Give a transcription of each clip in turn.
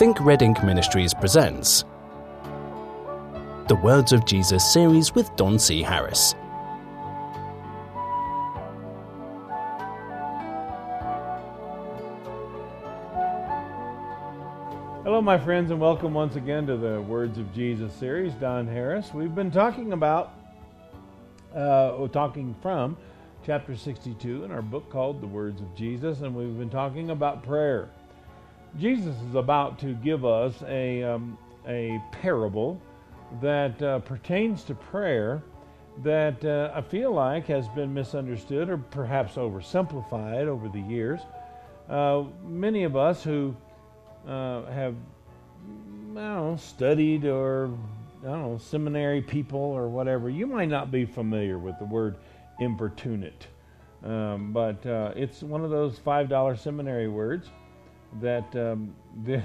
Think Red Ink Ministries presents the Words of Jesus series with Don C. Harris. Hello, my friends, and welcome once again to the Words of Jesus series. Don Harris. We've been talking about, uh, talking from chapter 62 in our book called The Words of Jesus, and we've been talking about prayer. Jesus is about to give us a, um, a parable that uh, pertains to prayer that uh, I feel like has been misunderstood or perhaps oversimplified over the years. Uh, many of us who uh, have, know, studied or, I don't know, seminary people or whatever, you might not be familiar with the word importunate. Um, but uh, it's one of those $5 seminary words that um,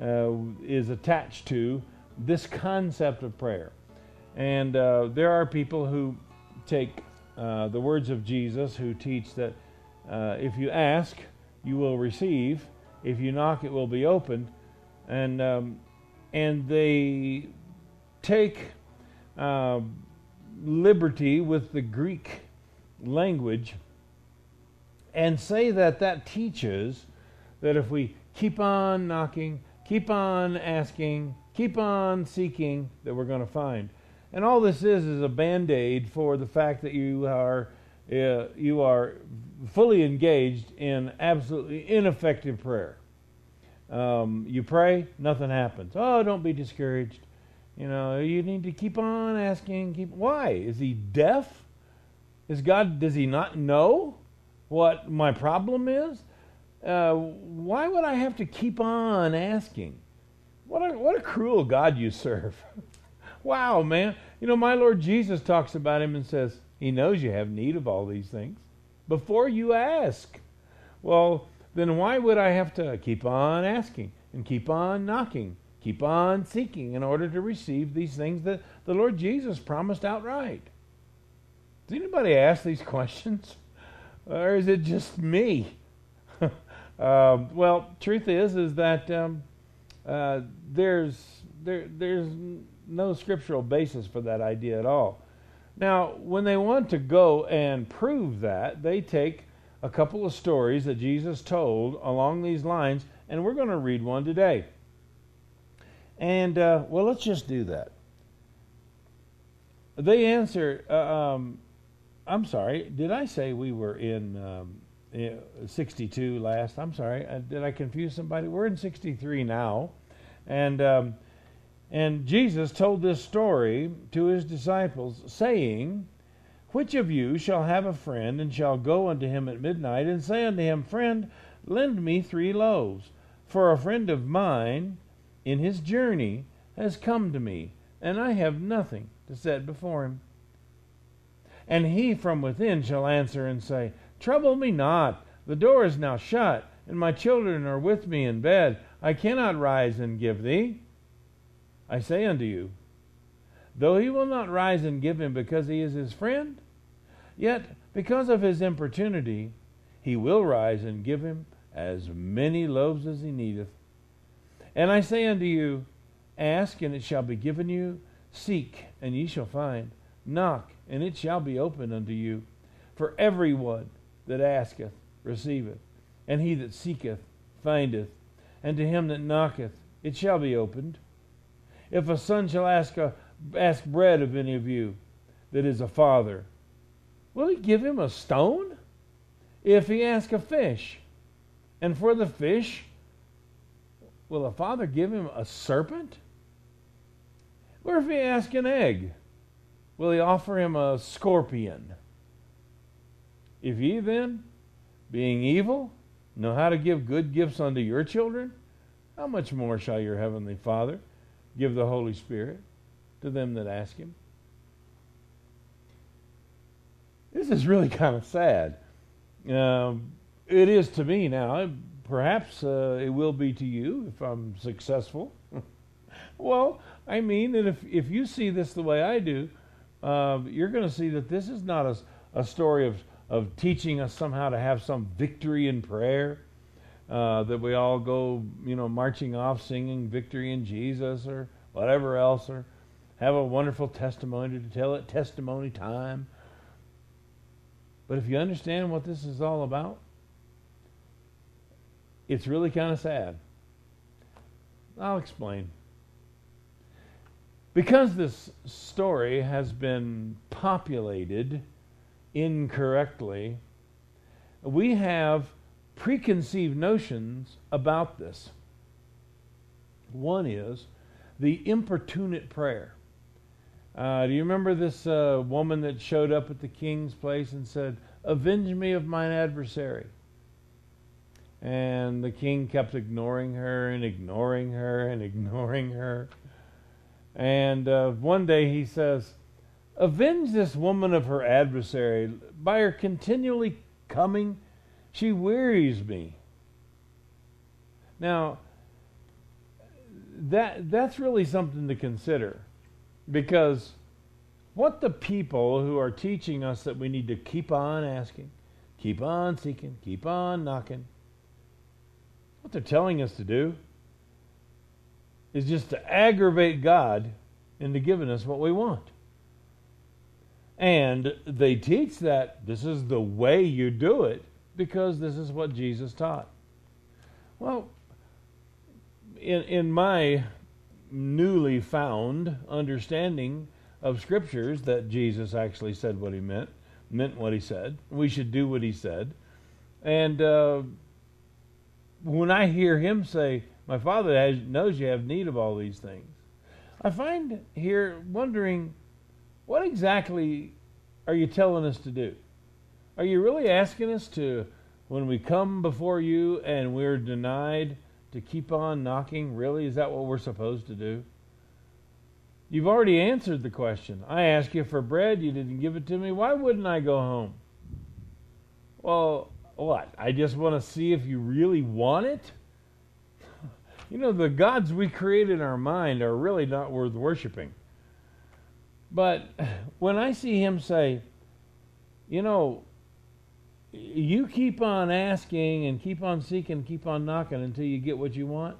uh, is attached to this concept of prayer. And uh, there are people who take uh, the words of Jesus who teach that uh, if you ask, you will receive. If you knock, it will be opened. And, um, and they take uh, liberty with the Greek language and say that that teaches that if we keep on knocking, keep on asking, keep on seeking, that we're going to find. And all this is is a band aid for the fact that you are uh, you are fully engaged in absolutely ineffective prayer. Um, you pray, nothing happens. Oh, don't be discouraged. You know, you need to keep on asking. Keep why is he deaf? Is God? Does he not know what my problem is? Uh, why would I have to keep on asking? What a, what a cruel God you serve. wow, man. You know, my Lord Jesus talks about him and says, He knows you have need of all these things before you ask. Well, then why would I have to keep on asking and keep on knocking, keep on seeking in order to receive these things that the Lord Jesus promised outright? Does anybody ask these questions? Or is it just me? Um, well, truth is, is that um, uh, there's there there's no scriptural basis for that idea at all. Now, when they want to go and prove that, they take a couple of stories that Jesus told along these lines, and we're going to read one today. And uh, well, let's just do that. They answer. Uh, um, I'm sorry. Did I say we were in? Um, 62 last. I'm sorry. Uh, did I confuse somebody? We're in 63 now. And, um, and Jesus told this story to his disciples, saying, Which of you shall have a friend, and shall go unto him at midnight, and say unto him, Friend, lend me three loaves? For a friend of mine in his journey has come to me, and I have nothing to set before him. And he from within shall answer and say, Trouble me not. The door is now shut, and my children are with me in bed. I cannot rise and give thee. I say unto you, though he will not rise and give him because he is his friend, yet because of his importunity, he will rise and give him as many loaves as he needeth. And I say unto you, Ask, and it shall be given you. Seek, and ye shall find. Knock, and it shall be opened unto you. For everyone that asketh receiveth, and he that seeketh findeth, and to him that knocketh it shall be opened. If a son shall ask a, ask bread of any of you that is a father, will he give him a stone? If he ask a fish, and for the fish, will a father give him a serpent? Or if he ask an egg, will he offer him a scorpion? If ye then, being evil, know how to give good gifts unto your children, how much more shall your heavenly Father give the Holy Spirit to them that ask him? This is really kind of sad. Um, it is to me now. Perhaps uh, it will be to you if I'm successful. well, I mean that if, if you see this the way I do, uh, you're going to see that this is not a, a story of of teaching us somehow to have some victory in prayer, uh, that we all go, you know, marching off singing victory in Jesus or whatever else, or have a wonderful testimony to tell it, testimony time. But if you understand what this is all about, it's really kind of sad. I'll explain. Because this story has been populated incorrectly, we have preconceived notions about this. One is the importunate prayer. Uh, do you remember this uh, woman that showed up at the king's place and said, Avenge me of mine adversary? And the king kept ignoring her and ignoring her and ignoring her. And uh, one day he says, Avenge this woman of her adversary by her continually coming. She wearies me. Now, that that's really something to consider because what the people who are teaching us that we need to keep on asking, keep on seeking, keep on knocking, what they're telling us to do is just to aggravate God into giving us what we want. And they teach that this is the way you do it because this is what Jesus taught. Well, in, in my newly found understanding of scriptures that Jesus actually said what he meant, meant what he said. We should do what he said. And uh, when I hear him say, My Father has, knows you have need of all these things, I find here wondering, what exactly are you telling us to do? Are you really asking us to, when we come before you and we're denied, to keep on knocking? Really? Is that what we're supposed to do? You've already answered the question. I asked you for bread, you didn't give it to me. Why wouldn't I go home? Well, what? I just want to see if you really want it? You know, the gods we create in our mind are really not worth worshiping. But when I see him say, you know, you keep on asking and keep on seeking, keep on knocking until you get what you want.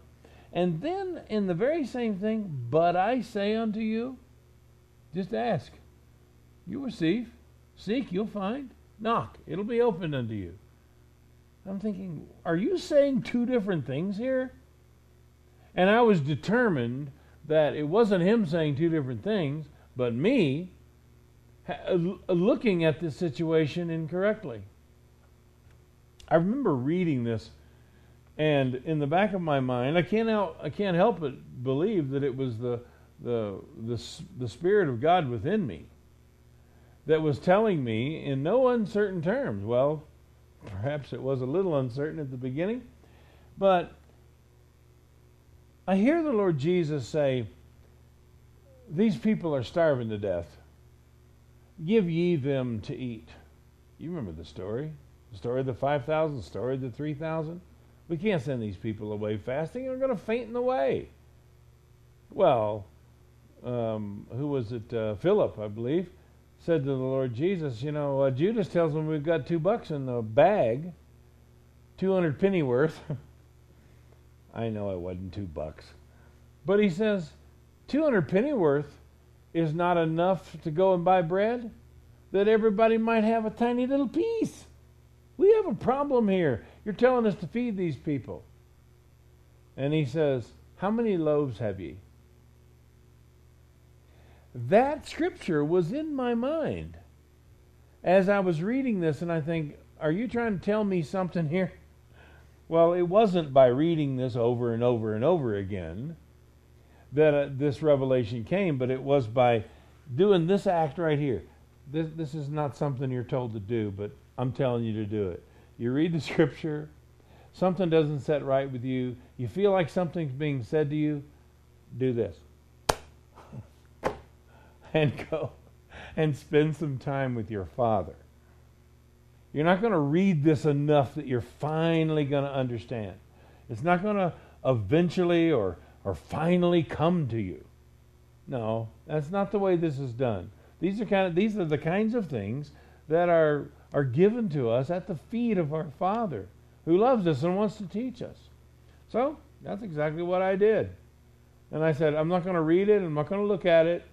And then in the very same thing, but I say unto you, just ask. You receive. Seek, you'll find. Knock, it'll be opened unto you. I'm thinking, are you saying two different things here? And I was determined that it wasn't him saying two different things, but me uh, looking at this situation incorrectly. I remember reading this, and in the back of my mind, I can't help, I can't help but believe that it was the, the, the, the Spirit of God within me that was telling me in no uncertain terms. Well, perhaps it was a little uncertain at the beginning, but I hear the Lord Jesus say, These people are starving to death. Give ye them to eat. You remember the story. The story of the 5,000, the story of the 3,000. We can't send these people away fasting. They're going to faint in the way. Well, um, who was it? Uh, Philip, I believe, said to the Lord Jesus, You know, uh, Judas tells him we've got two bucks in the bag, 200 penny worth. I know it wasn't two bucks. But he says, 200 penny worth is not enough to go and buy bread, that everybody might have a tiny little piece. We have a problem here. You're telling us to feed these people. And he says, How many loaves have ye? That scripture was in my mind as I was reading this, and I think, Are you trying to tell me something here? Well, it wasn't by reading this over and over and over again that uh, this revelation came, but it was by doing this act right here. This, this is not something you're told to do, but I'm telling you to do it. You read the scripture, something doesn't set right with you, you feel like something's being said to you, do this. and go and spend some time with your Father. You're not going to read this enough that you're finally going to understand. It's not going to eventually or, or finally come to you. No, that's not the way this is done. These are kind of these are the kinds of things that are are given to us at the feet of our Father who loves us and wants to teach us. So that's exactly what I did. And I said, I'm not going to read it. I'm not going to look at it.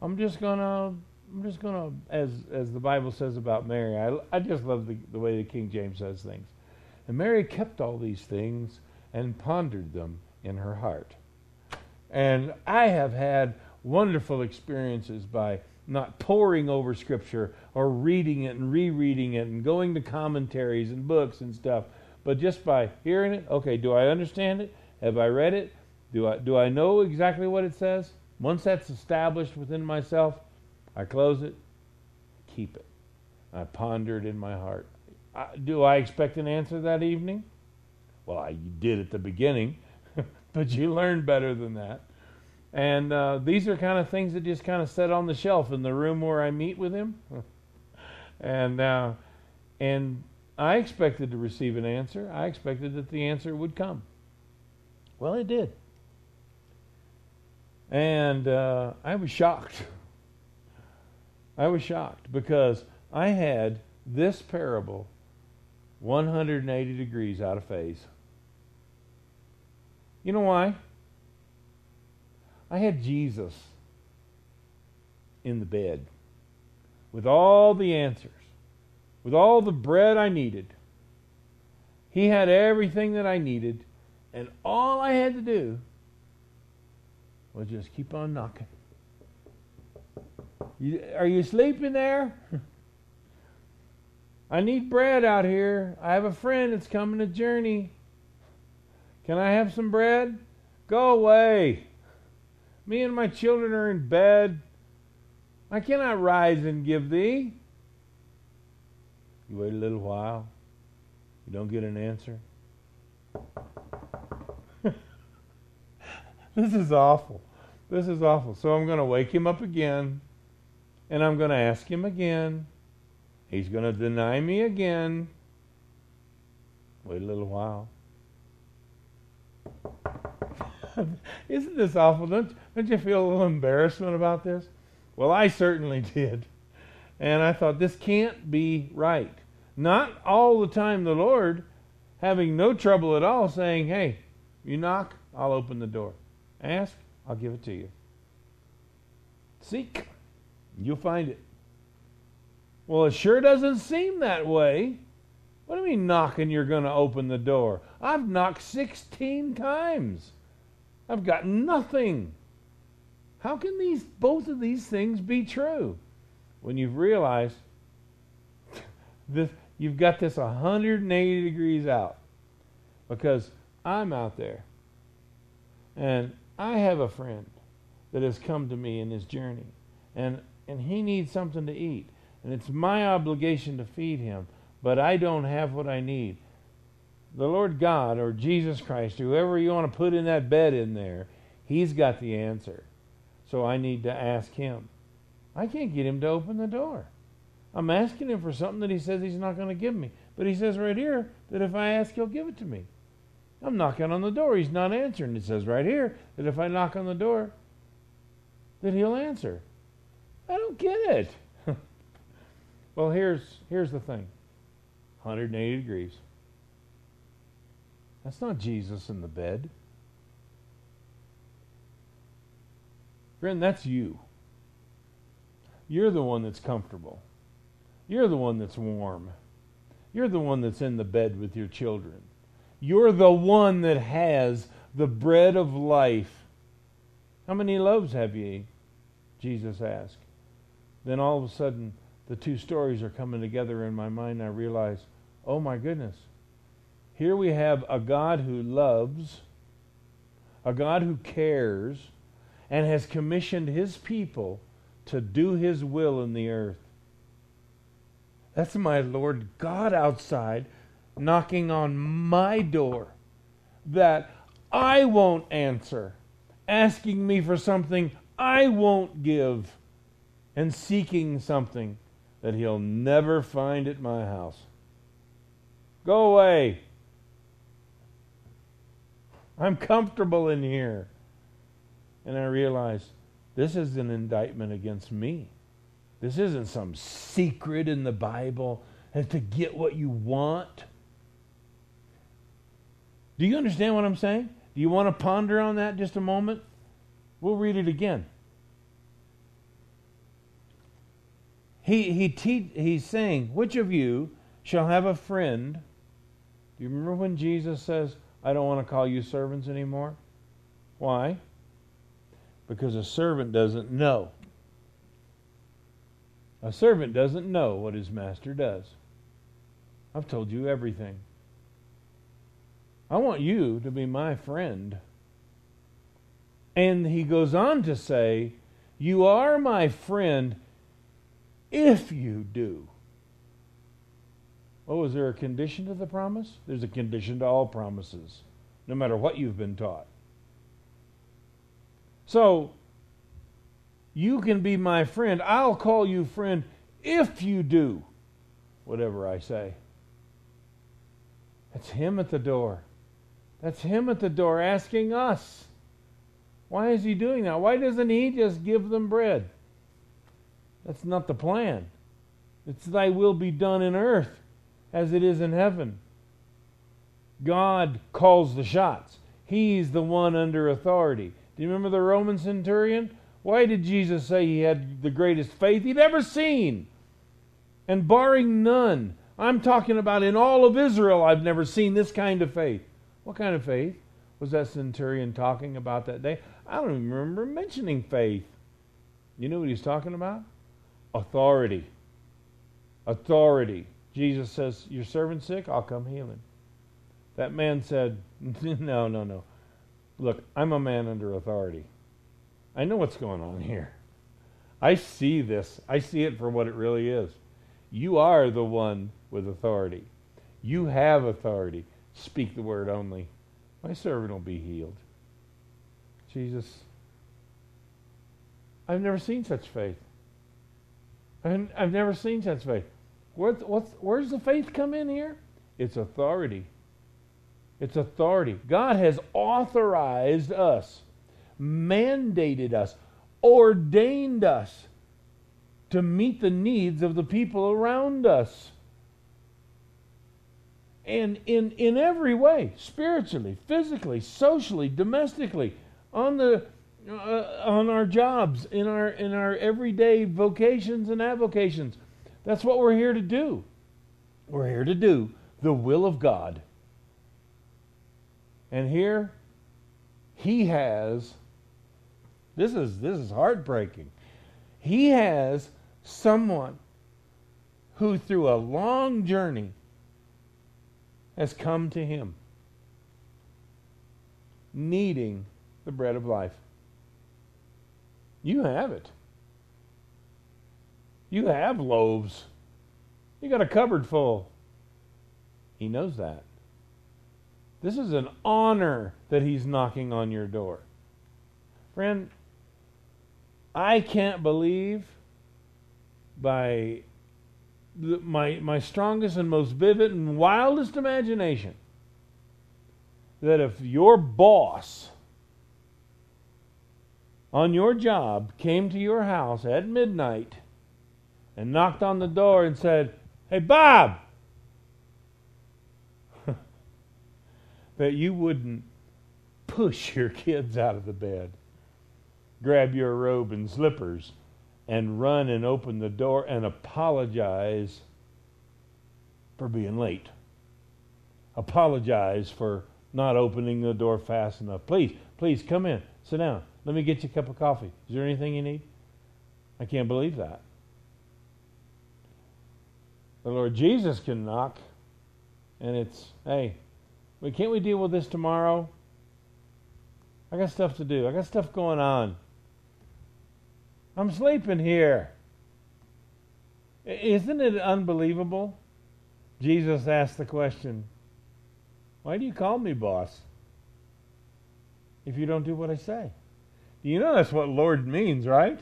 I'm just going to, I'm just going to, as, as the Bible says about Mary, I, I just love the, the way the King James says things. And Mary kept all these things and pondered them in her heart. And I have had wonderful experiences by not poring over Scripture or reading it and rereading it and going to commentaries and books and stuff, but just by hearing it. Okay, do I understand it? Have I read it? Do I do I know exactly what it says? Once that's established within myself, I close it, keep it. I ponder it in my heart. I, do I expect an answer that evening? Well, I did at the beginning, but you learn better than that. And uh, these are kind of things that just kind of sit on the shelf in the room where I meet with him. and uh, and I expected to receive an answer. I expected that the answer would come. Well, it did. And uh, I was shocked. I was shocked because I had this parable 180 degrees out of phase. You know why? I had Jesus in the bed with all the answers, with all the bread I needed. He had everything that I needed, and all I had to do was just keep on knocking. You, are you sleeping there? I need bread out here. I have a friend that's coming to journey. Can I have some bread? Go away. Me and my children are in bed. I cannot rise and give thee. You wait a little while. You don't get an answer. this is awful. This is awful. So I'm going to wake him up again, and I'm going to ask him again. He's going to deny me again. Wait a little while. Isn't this awful? Don't, don't you feel a little embarrassment about this? Well, I certainly did. And I thought, this can't be right. Not all the time the Lord having no trouble at all saying, hey, you knock, I'll open the door. Ask, I'll give it to you. Seek, you'll find it. Well, it sure doesn't seem that way. What do you mean knocking you're going to open the door? I've knocked 16 times. I've got nothing. How can these both of these things be true? When you've realized this you've got this 180 degrees out. Because I'm out there. And I have a friend that has come to me in his journey. And and he needs something to eat. And it's my obligation to feed him, but I don't have what I need the Lord God or Jesus Christ, whoever you want to put in that bed in there, He's got the answer. So I need to ask Him. I can't get Him to open the door. I'm asking Him for something that He says He's not going to give me. But He says right here that if I ask, He'll give it to me. I'm knocking on the door. He's not answering. It says right here that if I knock on the door, that He'll answer. I don't get it. well, here's, here's the thing 180 degrees. That's not Jesus in the bed. Friend, that's you. You're the one that's comfortable. You're the one that's warm. You're the one that's in the bed with your children. You're the one that has the bread of life. How many loaves have ye? Jesus asked. Then all of a sudden, the two stories are coming together in my mind. I realize, oh my goodness, here we have a God who loves, a God who cares, and has commissioned his people to do his will in the earth. That's my Lord God outside knocking on my door that I won't answer, asking me for something I won't give, and seeking something that he'll never find at my house. Go away. I'm comfortable in here. And I realized this is an indictment against me. This isn't some secret in the Bible and to get what you want. Do you understand what I'm saying? Do you want to ponder on that just a moment? We'll read it again. He, he te- he's saying, Which of you shall have a friend? Do you remember when Jesus says, I don't want to call you servants anymore? Why? Because a servant doesn't know. A servant doesn't know what his master does. I've told you everything. I want you to be my friend. And he goes on to say, You are my friend if you do. Oh, is there a condition to the promise? There's a condition to all promises, no matter what you've been taught. So, you can be my friend. I'll call you friend if you do whatever I say. That's Him at the door. That's Him at the door asking us. Why is He doing that? Why doesn't He just give them bread? That's not the plan. It's Thy will be done in earth as it is in heaven. God calls the shots. He's the one under authority. Do you remember the Roman centurion? Why did Jesus say he had the greatest faith he'd ever seen? And barring none, I'm talking about in all of Israel, I've never seen this kind of faith. What kind of faith was that centurion talking about that day? I don't even remember mentioning faith. You know what he's talking about? Authority. Authority. Jesus says, Your servant's sick, I'll come heal him. That man said, No, no, no. Look, I'm a man under authority. I know what's going on here. I see this. I see it for what it really is. You are the one with authority. You have authority. Speak the word only. My servant will be healed. Jesus, I've never seen such faith. I've never seen such faith. What's, where's the faith come in here? It's authority. It's authority. God has authorized us, mandated us, ordained us to meet the needs of the people around us. And in, in every way, spiritually, physically, socially, domestically, on the uh, on our jobs, in our in our everyday vocations and avocations. That's what we're here to do. We're here to do the will of God. And here he has this is this is heartbreaking. He has someone who through a long journey has come to him needing the bread of life. You have it. You have loaves. You got a cupboard full. He knows that. This is an honor that he's knocking on your door. Friend, I can't believe by my, my strongest and most vivid and wildest imagination that if your boss on your job came to your house at midnight and knocked on the door and said, Hey, Bob, that you wouldn't push your kids out of the bed, grab your robe and slippers, and run and open the door and apologize for being late. Apologize for not opening the door fast enough. Please, please come in. Sit down. Let me get you a cup of coffee. Is there anything you need? I can't believe that. The Lord Jesus can knock, and it's, hey, can't we deal with this tomorrow? I got stuff to do. I got stuff going on. I'm sleeping here. Isn't it unbelievable? Jesus asked the question, Why do you call me boss if you don't do what I say? You know that's what Lord means, right?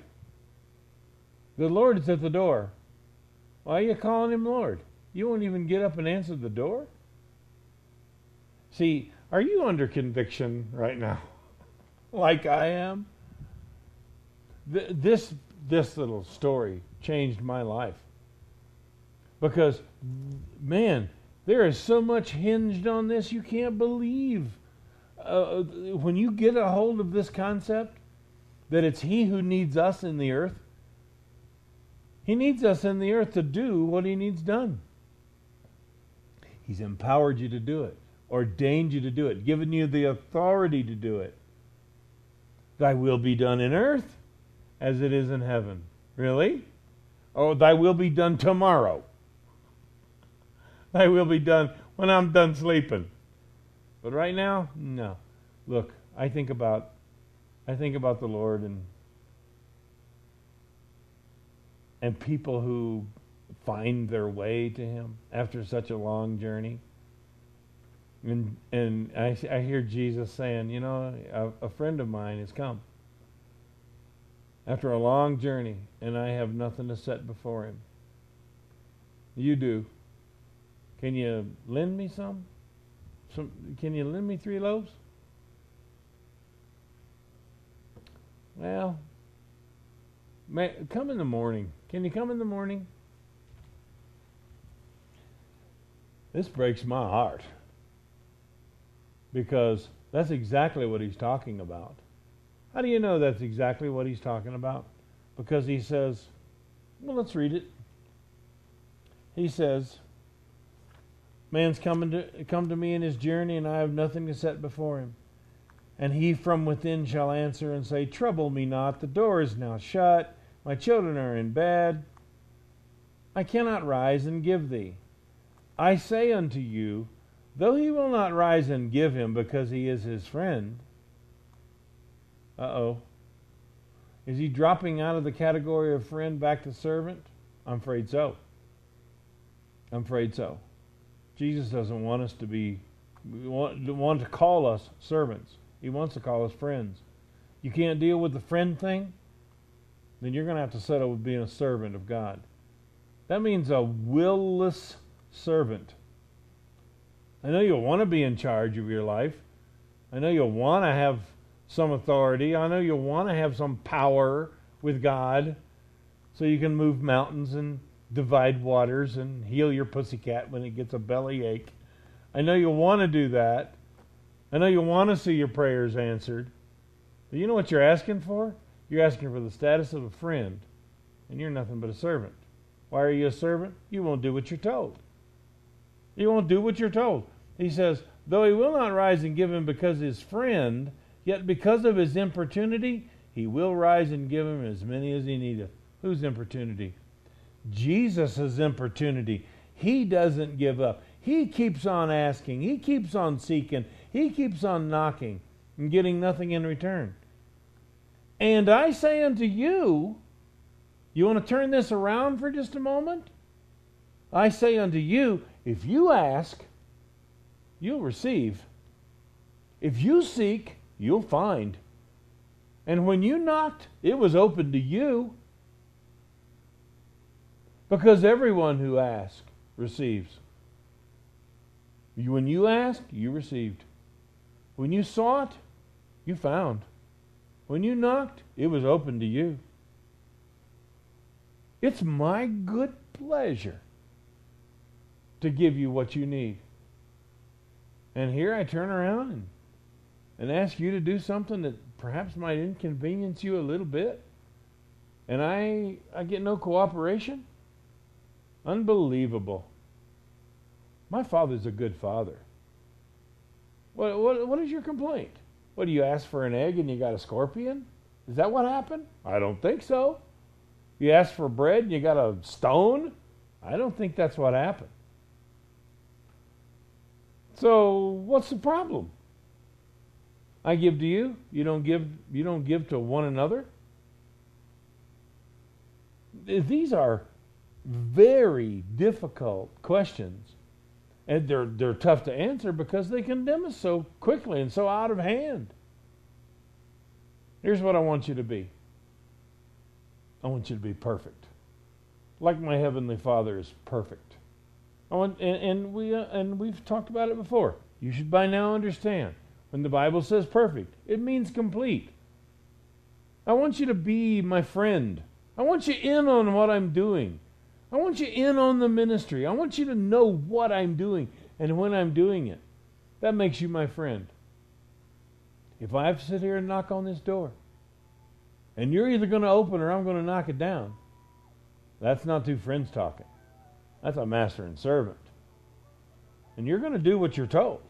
The Lord is at the door. Why are you calling him Lord? You won't even get up and answer the door? See, are you under conviction right now? like I am? This, this little story changed my life. Because, man, There is so much hinged on this, you can't believe. Uh, when you get a hold of this concept, that it's He who needs us in the earth, He needs us in the earth to do what He needs done. He's empowered you to do it, ordained you to do it, given you the authority to do it. Thy will be done in earth as it is in heaven. Really? Oh, thy will be done tomorrow. Thy will be done when I'm done sleeping. But right now, no. Look, I think about I think about the Lord and and people who find their way to him after such a long journey. And and I, I hear Jesus saying, you know, a, a friend of mine has come after a long journey, and I have nothing to set before him. You do. Can you lend me some? Some? Can you lend me three loaves? Well, may, come in the morning. Can you come in the morning? This breaks my heart because that's exactly what he's talking about. How do you know that's exactly what he's talking about? Because he says, well, let's read it. He says, Man's coming to come to me in his journey, and I have nothing to set before him. And he from within shall answer and say, Trouble me not, the door is now shut, my children are in bed. I cannot rise and give thee. I say unto you, though he will not rise and give him because he is his friend. Uh oh. Is he dropping out of the category of friend back to servant? I'm afraid so. I'm afraid so. Jesus doesn't want us to be, want, want to call us servants. He wants to call us friends. You can't deal with the friend thing? Then you're going to have to settle with being a servant of God. That means a willless servant. I know you'll want to be in charge of your life. I know you'll want to have some authority. I know you'll want to have some power with God so you can move mountains and divide waters and heal your pussycat when it gets a belly ache. I know you'll want to do that. I know you'll want to see your prayers answered. But you know what you're asking for? You're asking for the status of a friend, and you're nothing but a servant. Why are you a servant? You won't do what you're told. You won't do what you're told. He says, Though he will not rise and give him because his friend, yet because of his importunity, he will rise and give him as many as he needeth. Whose importunity? Jesus' importunity. He doesn't give up. He keeps on asking. He keeps on seeking. He keeps on knocking and getting nothing in return. And I say unto you, you want to turn this around for just a moment? I say unto you, if you ask, you'll receive. If you seek, you'll find. And when you knocked, it was open to you. Because everyone who asks receives. When you asked, you received. When you sought, you found. When you knocked, it was open to you. It's my good pleasure to give you what you need. And here I turn around and, and ask you to do something that perhaps might inconvenience you a little bit. And I, I get no cooperation. Unbelievable. My father's a good father. What, what, what is your complaint? What, do you ask for an egg and you got a scorpion? Is that what happened? I don't think so. You ask for bread and you got a stone? I don't think that's what happened. So, what's the problem? I give to you, you don't give you don't give to one another? These are very difficult questions. And they're, they're tough to answer because they condemn us so quickly and so out of hand. Here's what I want you to be I want you to be perfect, like my Heavenly Father is perfect. I want, and, and, we, uh, and we've talked about it before. You should by now understand when the Bible says perfect, it means complete. I want you to be my friend. I want you in on what I'm doing. I want you in on the ministry. I want you to know what I'm doing and when I'm doing it. That makes you my friend. If I have to sit here and knock on this door, and you're either going to open or I'm going to knock it down, that's not two friends talking. That's a master and servant. And you're going to do what you're told.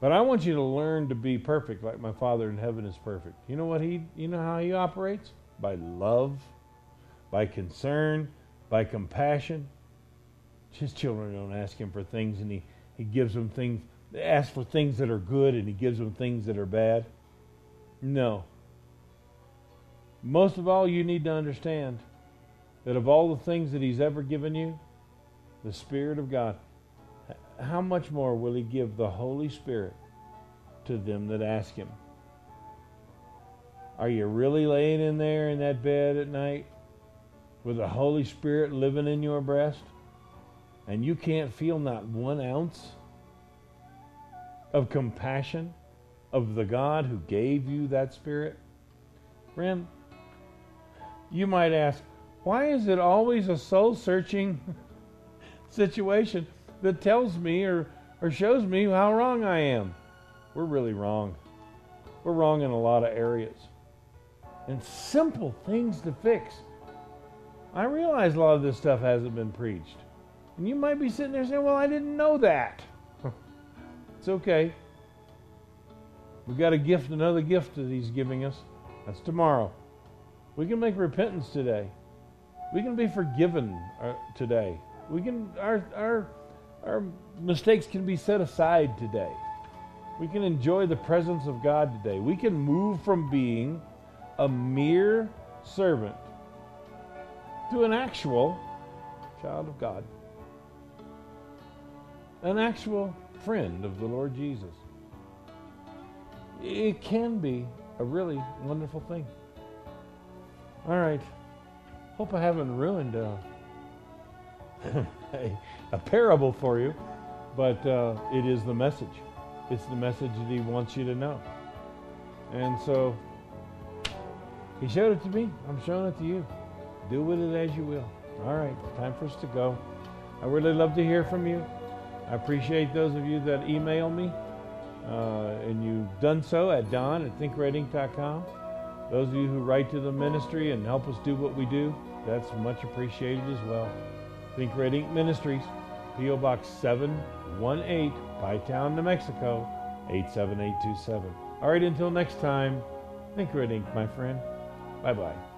But I want you to learn to be perfect like my Father in heaven is perfect. You know what he you know how he operates? By love, by concern, by compassion. His children don't ask him for things and he, he gives them things they ask for things that are good and he gives them things that are bad. No. Most of all you need to understand that of all the things that he's ever given you, the Spirit of God how much more will He give the Holy Spirit to them that ask Him? Are you really laying in there in that bed at night with the Holy Spirit living in your breast and you can't feel not one ounce of compassion of the God who gave you that Spirit? Friend, you might ask, why is it always a soul searching situation? that tells me or, or shows me how wrong I am. We're really wrong. We're wrong in a lot of areas. And simple things to fix. I realize a lot of this stuff hasn't been preached. And you might be sitting there saying, Well, I didn't know that. it's okay. We've got a gift, another gift that He's giving us. That's tomorrow. We can make repentance today. We can be forgiven uh, today. We can, our, our our mistakes can be set aside today. We can enjoy the presence of God today. We can move from being a mere servant to an actual child of God, an actual friend of the Lord Jesus. It can be a really wonderful thing. All right. Hope I haven't ruined uh, a, parable for you, but uh, it is the message. It's the message that he wants you to know. And so he showed it to me. I'm showing it to you. Do with it as you will. All right, time for us to go. I really love to hear from you. I appreciate those of you that email me, uh, and you've done so at don at thinkredink.com. Those of you who write to the ministry and help us do what we do, that's much appreciated as well. Think Red Ink Ministries, P.O. Box 718, Pie Town, New Mexico, 87827. All right, until next time, Think Red Ink, my friend. Bye bye.